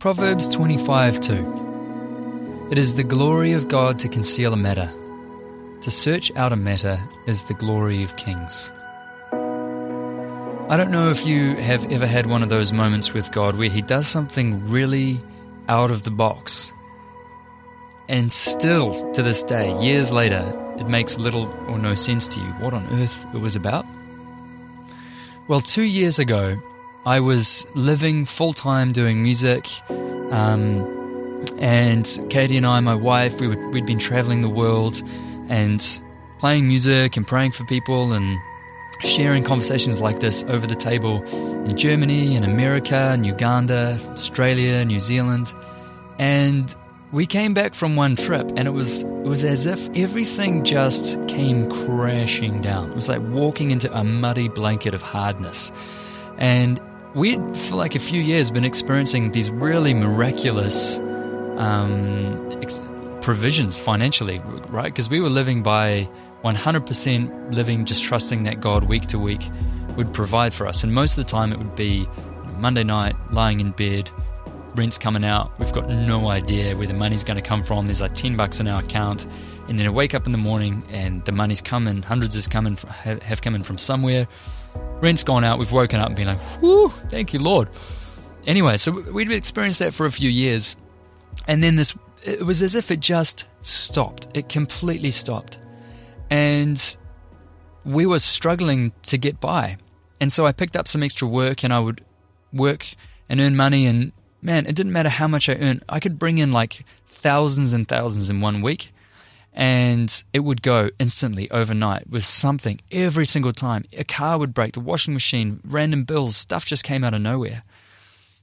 Proverbs 25 2. It is the glory of God to conceal a matter. To search out a matter is the glory of kings. I don't know if you have ever had one of those moments with God where He does something really out of the box. And still, to this day, years later, it makes little or no sense to you what on earth it was about. Well, two years ago, I was living full time doing music. Um, and Katie and I, my wife, we would, we'd been traveling the world and playing music and praying for people and sharing conversations like this over the table in Germany and America and Uganda, Australia, New Zealand. And we came back from one trip and it was it was as if everything just came crashing down. It was like walking into a muddy blanket of hardness. And we'd, for like a few years, been experiencing these really miraculous um, ex- provisions financially, right? Because we were living by 100% living, just trusting that God week to week would provide for us. And most of the time, it would be Monday night, lying in bed, rent's coming out. We've got no idea where the money's going to come from. There's like 10 bucks in our account. And then I wake up in the morning and the money's coming, hundreds is coming, have come in from somewhere Rent's gone out. We've woken up and been like, whew, thank you, Lord. Anyway, so we'd experienced that for a few years. And then this, it was as if it just stopped. It completely stopped. And we were struggling to get by. And so I picked up some extra work and I would work and earn money. And man, it didn't matter how much I earned. I could bring in like thousands and thousands in one week and it would go instantly overnight with something every single time. A car would break, the washing machine, random bills, stuff just came out of nowhere.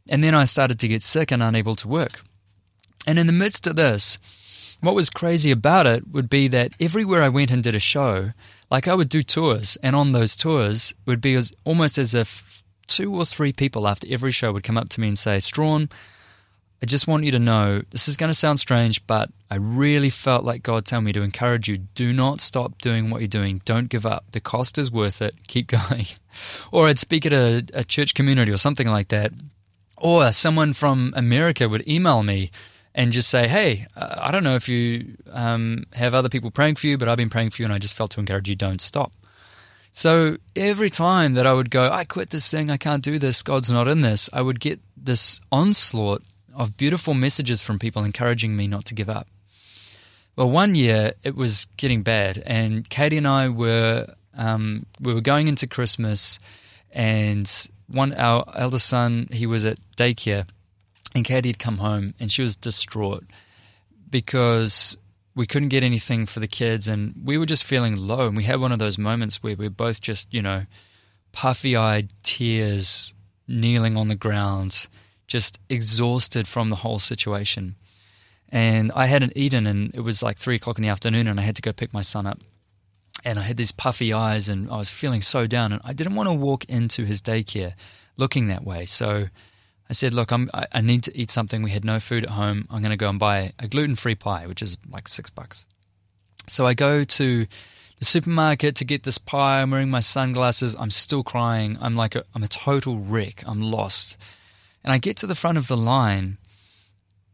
And then I started to get sick and unable to work. And in the midst of this, what was crazy about it would be that everywhere I went and did a show, like I would do tours, and on those tours would be as, almost as if two or three people after every show would come up to me and say, Strawn, I just want you to know this is going to sound strange, but I really felt like God tell me to encourage you do not stop doing what you're doing. Don't give up. The cost is worth it. Keep going. or I'd speak at a, a church community or something like that. Or someone from America would email me and just say, Hey, uh, I don't know if you um, have other people praying for you, but I've been praying for you and I just felt to encourage you don't stop. So every time that I would go, I quit this thing, I can't do this, God's not in this, I would get this onslaught of beautiful messages from people encouraging me not to give up. Well, one year it was getting bad, and Katie and I were um, we were going into Christmas, and one our eldest son he was at daycare, and Katie had come home, and she was distraught because we couldn't get anything for the kids, and we were just feeling low, and we had one of those moments where we are both just you know puffy eyed tears, kneeling on the ground just exhausted from the whole situation. And I hadn't eaten, and it was like three o'clock in the afternoon, and I had to go pick my son up. And I had these puffy eyes, and I was feeling so down, and I didn't want to walk into his daycare looking that way. So I said, Look, I'm, I need to eat something. We had no food at home. I'm going to go and buy a gluten free pie, which is like six bucks. So I go to the supermarket to get this pie. I'm wearing my sunglasses. I'm still crying. I'm like, a, I'm a total wreck. I'm lost. And I get to the front of the line,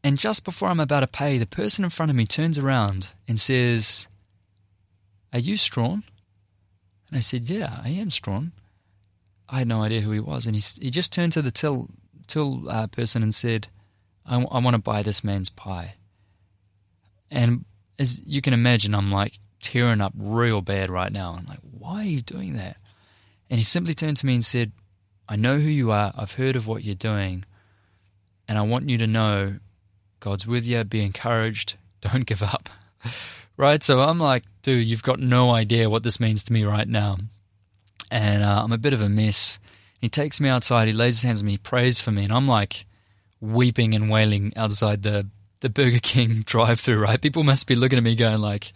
and just before I'm about to pay, the person in front of me turns around and says, Are you Strawn? And I said, Yeah, I am Strawn. I had no idea who he was. And he, he just turned to the till, till uh, person and said, I, I want to buy this man's pie. And as you can imagine, I'm like tearing up real bad right now. I'm like, Why are you doing that? And he simply turned to me and said, I know who you are. I've heard of what you're doing. And I want you to know God's with you. Be encouraged. Don't give up. right? So I'm like, dude, you've got no idea what this means to me right now. And uh, I'm a bit of a mess. He takes me outside. He lays his hands on me. He prays for me. And I'm like weeping and wailing outside the, the Burger King drive through, right? People must be looking at me going like,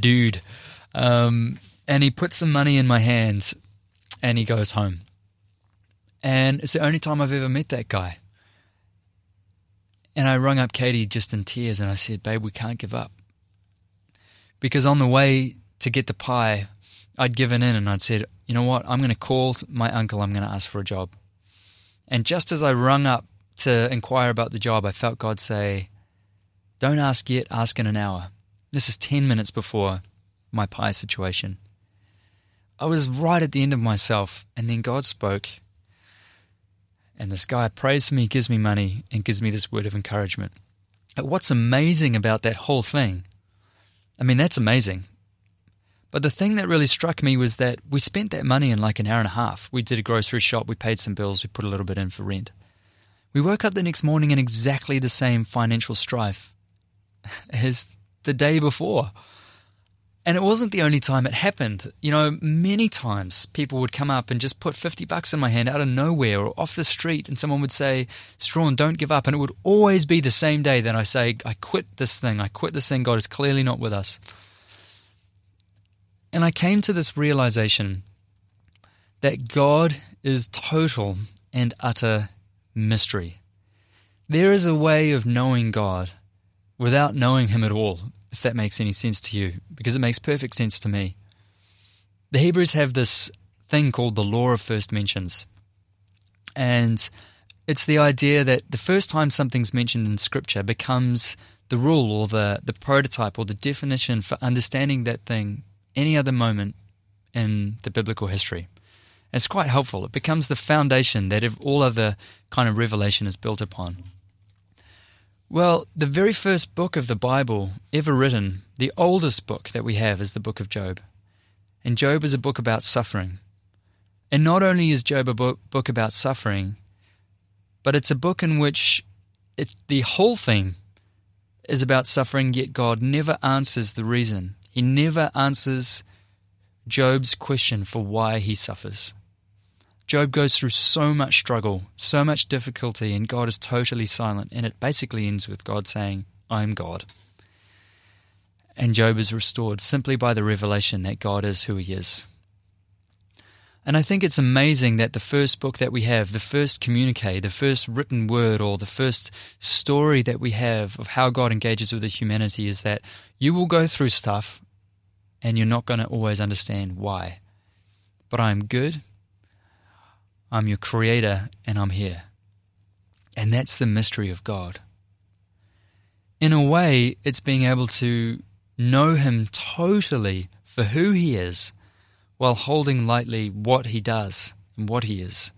dude. Um, and he puts some money in my hand and he goes home. And it's the only time I've ever met that guy. And I rung up Katie just in tears and I said, Babe, we can't give up. Because on the way to get the pie, I'd given in and I'd said, You know what? I'm going to call my uncle. I'm going to ask for a job. And just as I rung up to inquire about the job, I felt God say, Don't ask yet, ask in an hour. This is 10 minutes before my pie situation. I was right at the end of myself, and then God spoke. And this guy prays for me, gives me money, and gives me this word of encouragement. What's amazing about that whole thing? I mean, that's amazing. But the thing that really struck me was that we spent that money in like an hour and a half. We did a grocery shop, we paid some bills, we put a little bit in for rent. We woke up the next morning in exactly the same financial strife as the day before. And it wasn't the only time it happened. You know, many times people would come up and just put 50 bucks in my hand out of nowhere or off the street, and someone would say, Strawn, don't give up. And it would always be the same day that I say, I quit this thing. I quit this thing. God is clearly not with us. And I came to this realization that God is total and utter mystery. There is a way of knowing God without knowing Him at all if that makes any sense to you, because it makes perfect sense to me. The Hebrews have this thing called the law of first mentions. And it's the idea that the first time something's mentioned in Scripture becomes the rule or the, the prototype or the definition for understanding that thing any other moment in the biblical history. It's quite helpful. It becomes the foundation that all other kind of revelation is built upon. Well, the very first book of the Bible ever written, the oldest book that we have, is the book of Job. And Job is a book about suffering. And not only is Job a book, book about suffering, but it's a book in which it, the whole theme is about suffering, yet God never answers the reason. He never answers Job's question for why he suffers. Job goes through so much struggle, so much difficulty, and God is totally silent. And it basically ends with God saying, I'm God. And Job is restored simply by the revelation that God is who he is. And I think it's amazing that the first book that we have, the first communique, the first written word, or the first story that we have of how God engages with the humanity is that you will go through stuff and you're not going to always understand why. But I am good I'm your creator and I'm here. And that's the mystery of God. In a way, it's being able to know Him totally for who He is while holding lightly what He does and what He is.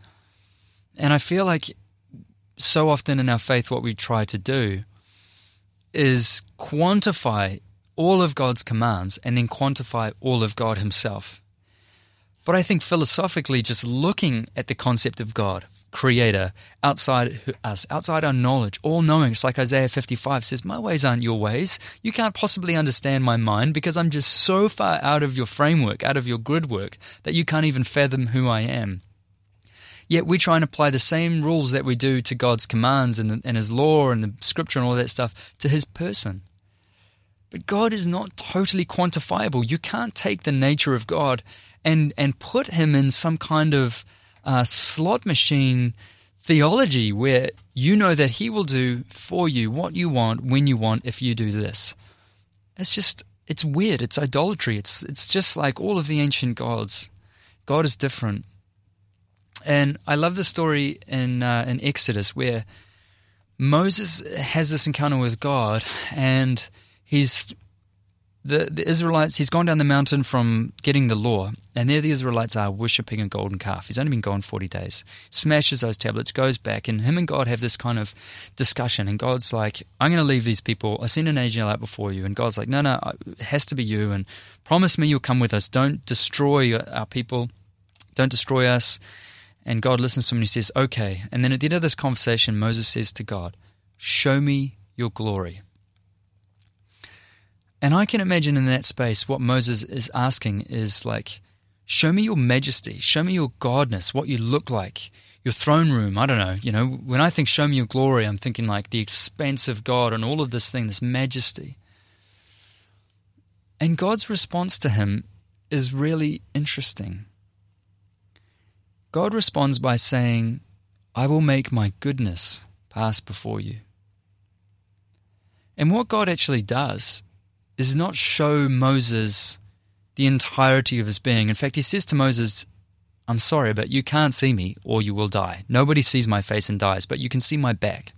And I feel like so often in our faith, what we try to do is quantify all of God's commands and then quantify all of God Himself. But I think philosophically, just looking at the concept of God, creator, outside us, outside our knowledge, all knowing, it's like Isaiah 55 says, My ways aren't your ways. You can't possibly understand my mind because I'm just so far out of your framework, out of your grid work, that you can't even fathom who I am. Yet we try and apply the same rules that we do to God's commands and, and His law and the scripture and all that stuff to His person. But God is not totally quantifiable. You can't take the nature of God and and put him in some kind of uh, slot machine theology where you know that he will do for you what you want when you want if you do this. It's just it's weird. It's idolatry. It's it's just like all of the ancient gods. God is different. And I love the story in uh, in Exodus where Moses has this encounter with God and he's the, the Israelites, he's gone down the mountain from getting the law, and there the Israelites are worshipping a golden calf. He's only been gone 40 days. Smashes those tablets, goes back, and him and God have this kind of discussion. And God's like, I'm going to leave these people. I sent an angel out before you. And God's like, no, no, it has to be you. And promise me you'll come with us. Don't destroy our people. Don't destroy us. And God listens to him and he says, okay. And then at the end of this conversation, Moses says to God, Show me your glory. And I can imagine in that space what Moses is asking is like, show me your majesty, show me your godness, what you look like, your throne room. I don't know. You know, when I think show me your glory, I'm thinking like the expanse of God and all of this thing, this majesty. And God's response to him is really interesting. God responds by saying, I will make my goodness pass before you. And what God actually does is not show Moses the entirety of his being. In fact, he says to Moses, I'm sorry, but you can't see me or you will die. Nobody sees my face and dies, but you can see my back.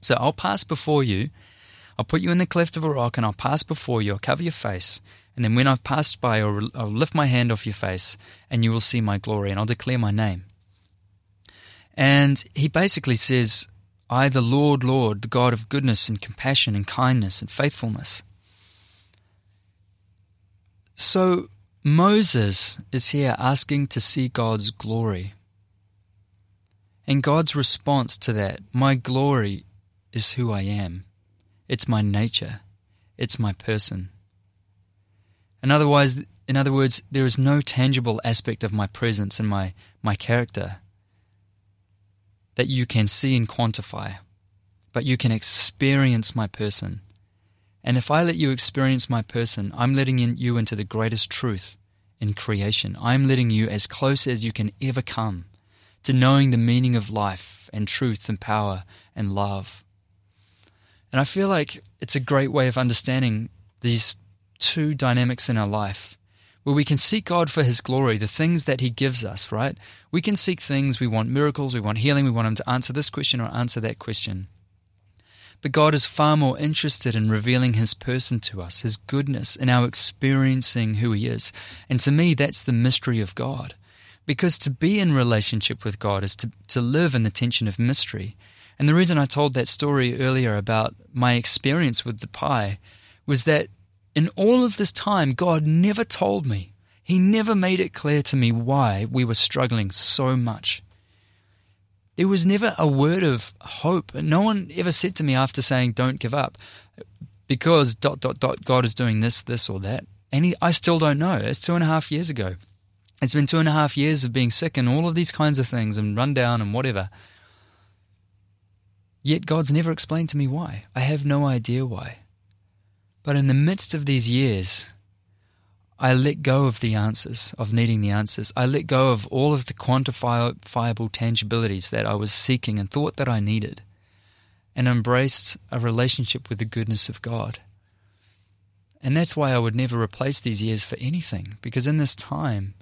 So I'll pass before you. I'll put you in the cleft of a rock and I'll pass before you. I'll cover your face. And then when I've passed by, I'll, I'll lift my hand off your face and you will see my glory and I'll declare my name. And he basically says, I, the Lord, Lord, the God of goodness and compassion and kindness and faithfulness. So Moses is here asking to see God's glory. And God's response to that, my glory is who I am. It's my nature. It's my person. In other, words, in other words, there is no tangible aspect of my presence and my, my character that you can see and quantify, but you can experience my person. And if I let you experience my person, I'm letting in you into the greatest truth in creation. I'm letting you as close as you can ever come to knowing the meaning of life and truth and power and love. And I feel like it's a great way of understanding these two dynamics in our life where we can seek God for His glory, the things that He gives us, right? We can seek things, we want miracles, we want healing, we want Him to answer this question or answer that question. But God is far more interested in revealing His person to us, His goodness, in our experiencing who He is. And to me, that's the mystery of God. Because to be in relationship with God is to, to live in the tension of mystery. And the reason I told that story earlier about my experience with the pie was that in all of this time, God never told me. He never made it clear to me why we were struggling so much. There was never a word of hope. No one ever said to me after saying, Don't give up, because dot, dot, dot, God is doing this, this, or that. And he, I still don't know. It's two and a half years ago. It's been two and a half years of being sick and all of these kinds of things and run down and whatever. Yet God's never explained to me why. I have no idea why. But in the midst of these years, I let go of the answers, of needing the answers. I let go of all of the quantifiable tangibilities that I was seeking and thought that I needed, and embraced a relationship with the goodness of God. And that's why I would never replace these years for anything, because in this time,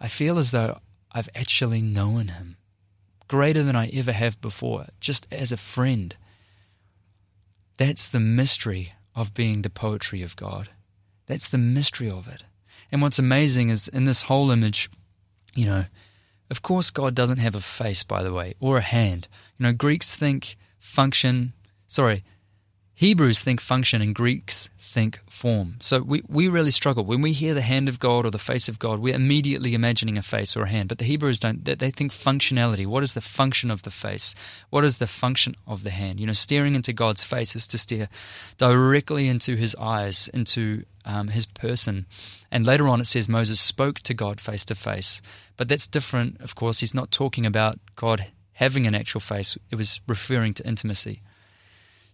I feel as though I've actually known Him greater than I ever have before, just as a friend. That's the mystery of being the poetry of God. That's the mystery of it. And what's amazing is in this whole image, you know, of course, God doesn't have a face, by the way, or a hand. You know, Greeks think function, sorry, Hebrews think function and Greeks think form. So we, we really struggle. When we hear the hand of God or the face of God, we're immediately imagining a face or a hand. But the Hebrews don't. They think functionality. What is the function of the face? What is the function of the hand? You know, staring into God's face is to stare directly into his eyes, into um, his person. And later on it says Moses spoke to God face to face. But that's different, of course. He's not talking about God having an actual face, it was referring to intimacy.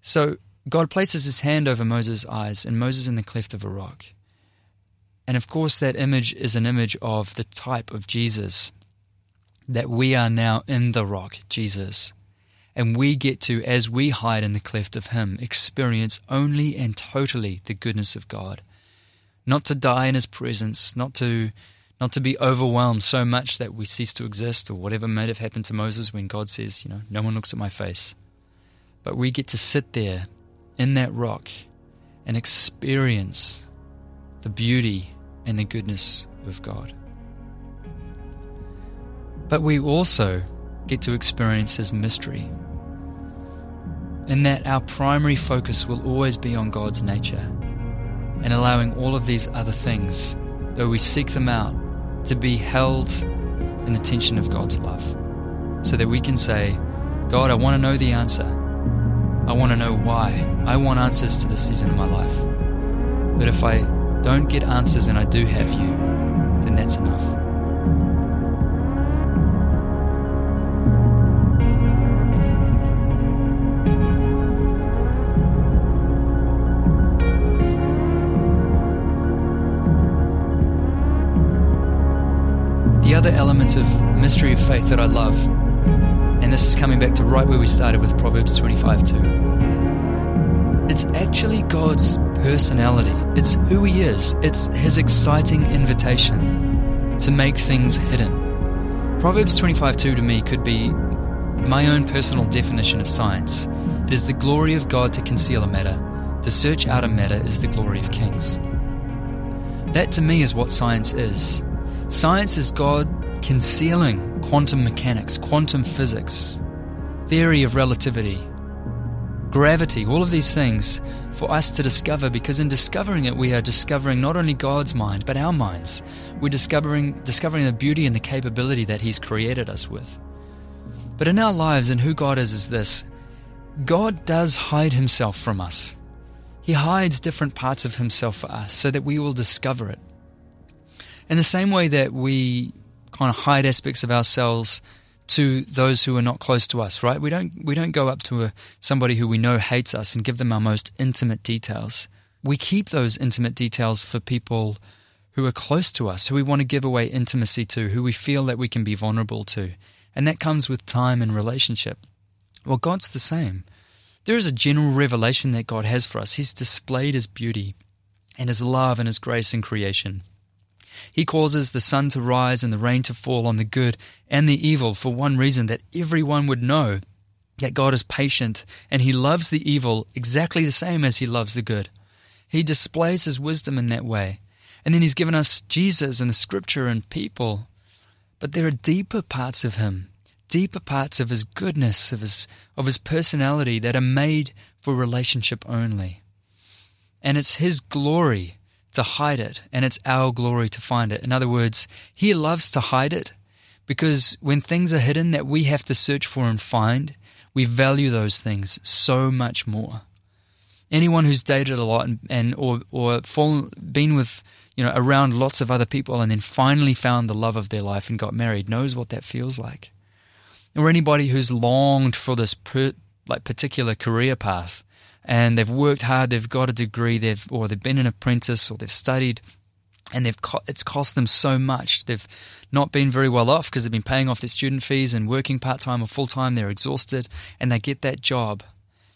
So God places his hand over Moses' eyes, and Moses in the cleft of a rock. And of course, that image is an image of the type of Jesus, that we are now in the rock, Jesus. And we get to, as we hide in the cleft of him, experience only and totally the goodness of God. Not to die in his presence, not to not to be overwhelmed so much that we cease to exist or whatever might have happened to Moses when God says, you know, no one looks at my face. But we get to sit there in that rock and experience the beauty and the goodness of God. But we also get to experience His mystery, in that our primary focus will always be on God's nature and allowing all of these other things, though we seek them out, to be held in the tension of God's love, so that we can say, God, I want to know the answer. I want to know why. I want answers to this season of my life. But if I don't get answers and I do have you, then that's enough. Right where we started with Proverbs 25 2. It's actually God's personality, it's who He is, it's His exciting invitation to make things hidden. Proverbs 25:2 to me could be my own personal definition of science. It is the glory of God to conceal a matter. To search out a matter is the glory of kings. That to me is what science is. Science is God concealing quantum mechanics, quantum physics, theory of relativity, gravity, all of these things for us to discover because in discovering it we are discovering not only God's mind but our minds. We're discovering discovering the beauty and the capability that he's created us with. But in our lives and who God is is this. God does hide himself from us. He hides different parts of himself for us so that we will discover it. In the same way that we kind of hide aspects of ourselves to those who are not close to us, right? We don't we don't go up to a, somebody who we know hates us and give them our most intimate details. We keep those intimate details for people who are close to us, who we want to give away intimacy to, who we feel that we can be vulnerable to. And that comes with time and relationship. Well, God's the same. There is a general revelation that God has for us. He's displayed His beauty and His love and His grace in creation. He causes the sun to rise and the rain to fall on the good and the evil for one reason that everyone would know that God is patient and He loves the evil exactly the same as He loves the good. He displays His wisdom in that way. And then He's given us Jesus and the Scripture and people. But there are deeper parts of Him, deeper parts of His goodness, of His, of his personality that are made for relationship only. And it's His glory to hide it, and it's our glory to find it. In other words, He loves to hide it because when things are hidden that we have to search for and find, we value those things so much more. Anyone who's dated a lot and, and or or fallen, been with you know around lots of other people and then finally found the love of their life and got married knows what that feels like. Or anybody who's longed for this per, like particular career path and they've worked hard, they've got a degree, they've or they've been an apprentice or they've studied, and they've co- it's cost them so much. They've not been very well off because they've been paying off their student fees and working part time or full time. They're exhausted, and they get that job.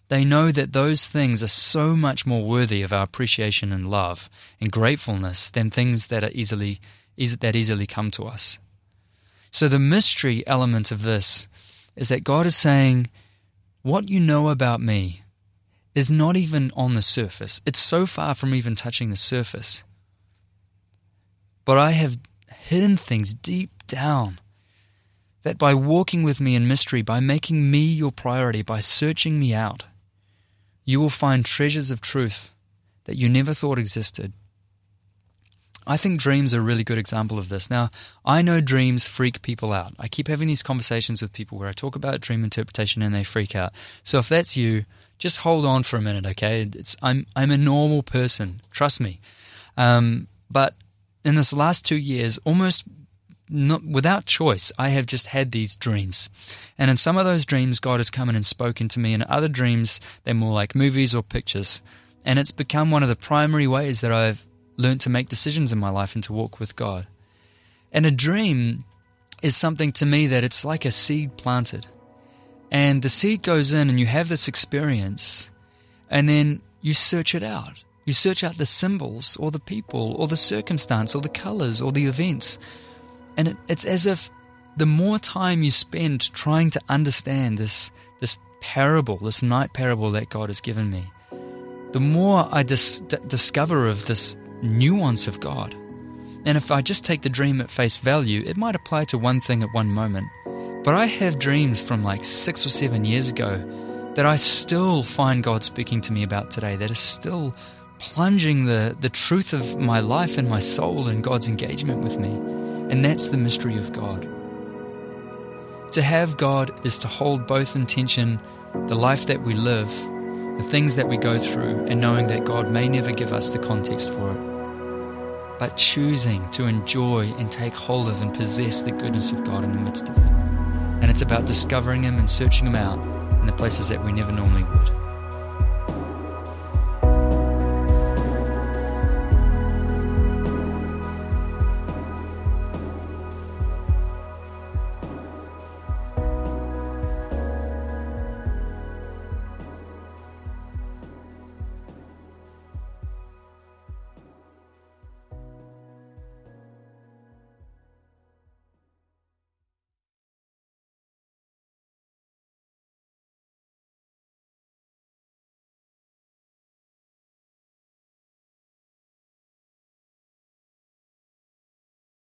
They know that those things are so much more worthy of our appreciation and love and gratefulness than things that are easily that easily come to us. So the mystery element of this is that God is saying, "What you know about me." Is not even on the surface. It's so far from even touching the surface. But I have hidden things deep down that by walking with me in mystery, by making me your priority, by searching me out, you will find treasures of truth that you never thought existed. I think dreams are a really good example of this. Now, I know dreams freak people out. I keep having these conversations with people where I talk about dream interpretation and they freak out. So if that's you, just hold on for a minute, okay? It's I'm I'm a normal person, trust me. Um, but in this last two years, almost not without choice, I have just had these dreams, and in some of those dreams, God has come in and spoken to me. In other dreams, they're more like movies or pictures, and it's become one of the primary ways that I've learned to make decisions in my life and to walk with God. And a dream is something to me that it's like a seed planted. And the seed goes in, and you have this experience, and then you search it out. You search out the symbols, or the people, or the circumstance, or the colors, or the events. And it, it's as if the more time you spend trying to understand this, this parable, this night parable that God has given me, the more I dis- d- discover of this nuance of God. And if I just take the dream at face value, it might apply to one thing at one moment. But I have dreams from like six or seven years ago that I still find God speaking to me about today, that is still plunging the, the truth of my life and my soul and God's engagement with me. And that's the mystery of God. To have God is to hold both in tension the life that we live, the things that we go through, and knowing that God may never give us the context for it, but choosing to enjoy and take hold of and possess the goodness of God in the midst of it and it's about discovering Him and searching Him out in the places that we never normally would.